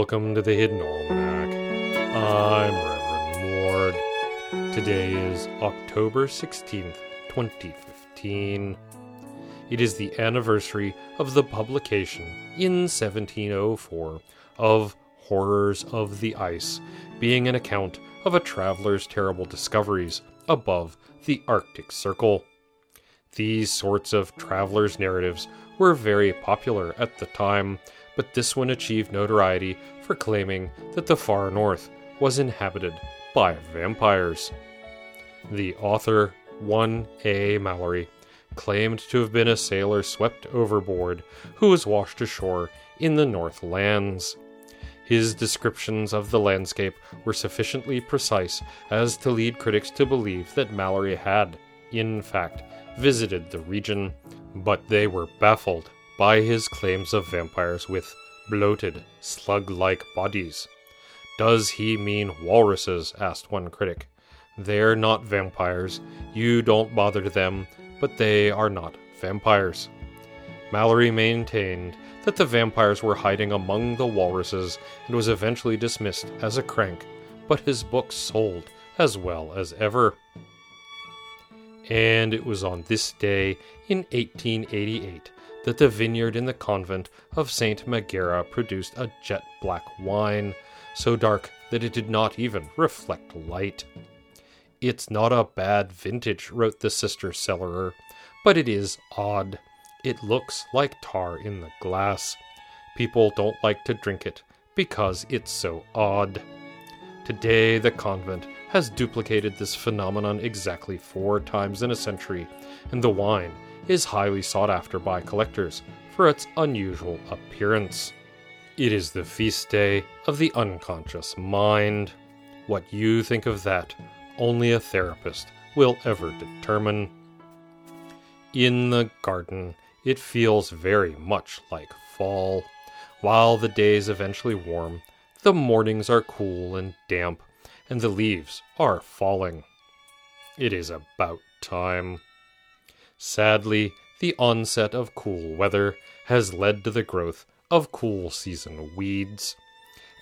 Welcome to the Hidden Almanac. I'm Reverend Ward. Today is October 16th, 2015. It is the anniversary of the publication in 1704 of Horrors of the Ice, being an account of a traveler's terrible discoveries above the Arctic Circle. These sorts of travelers' narratives were very popular at the time, but this one achieved notoriety for claiming that the far north was inhabited by vampires. The author, 1A Mallory, claimed to have been a sailor swept overboard who was washed ashore in the Northlands. His descriptions of the landscape were sufficiently precise as to lead critics to believe that Mallory had, in fact, visited the region, but they were baffled by his claims of vampires with bloated, slug like bodies. Does he mean walruses? asked one critic. They're not vampires. You don't bother them, but they are not vampires. Mallory maintained that the vampires were hiding among the walruses and was eventually dismissed as a crank, but his books sold as well as ever. And it was on this day in 1888 that the vineyard in the convent of St. Megara produced a jet black wine, so dark that it did not even reflect light. It's not a bad vintage, wrote the sister cellarer, but it is odd. It looks like tar in the glass. People don't like to drink it because it's so odd. Today, the convent has duplicated this phenomenon exactly four times in a century, and the wine is highly sought after by collectors for its unusual appearance. It is the feast day of the unconscious mind. What you think of that, only a therapist will ever determine. In the garden, it feels very much like fall. While the days eventually warm, the mornings are cool and damp, and the leaves are falling. It is about time. Sadly, the onset of cool weather has led to the growth of cool season weeds.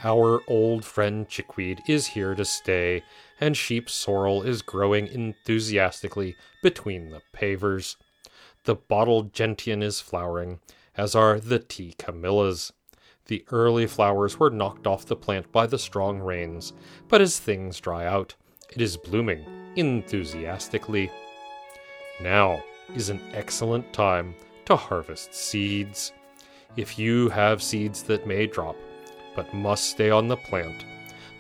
Our old friend chickweed is here to stay, and sheep sorrel is growing enthusiastically between the pavers. The bottle gentian is flowering, as are the tea camellias. The early flowers were knocked off the plant by the strong rains, but as things dry out, it is blooming enthusiastically. Now, is an excellent time to harvest seeds. If you have seeds that may drop, but must stay on the plant,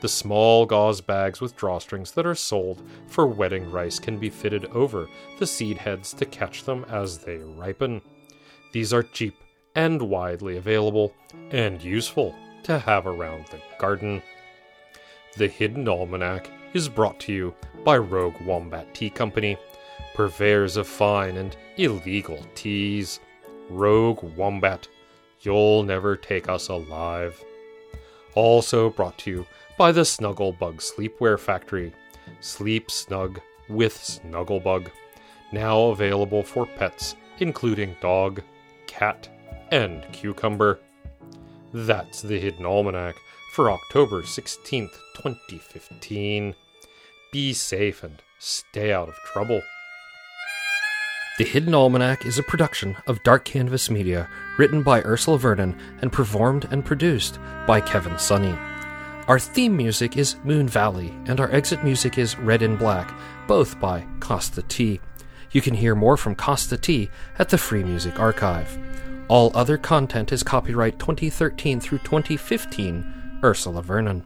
the small gauze bags with drawstrings that are sold for wedding rice can be fitted over the seed heads to catch them as they ripen. These are cheap and widely available and useful to have around the garden. The Hidden Almanac is brought to you by Rogue Wombat Tea Company purveyors of fine and illegal teas. Rogue Wombat, you'll never take us alive. Also brought to you by the Snugglebug Sleepwear Factory. Sleep snug with Snugglebug. Now available for pets, including dog, cat, and cucumber. That's the Hidden Almanac for October 16th, 2015. Be safe and stay out of trouble. The Hidden Almanac is a production of Dark Canvas Media, written by Ursula Vernon and performed and produced by Kevin Sonney. Our theme music is Moon Valley, and our exit music is Red and Black, both by Kosta T. You can hear more from Kosta T at the Free Music Archive. All other content is copyright 2013 through 2015, Ursula Vernon.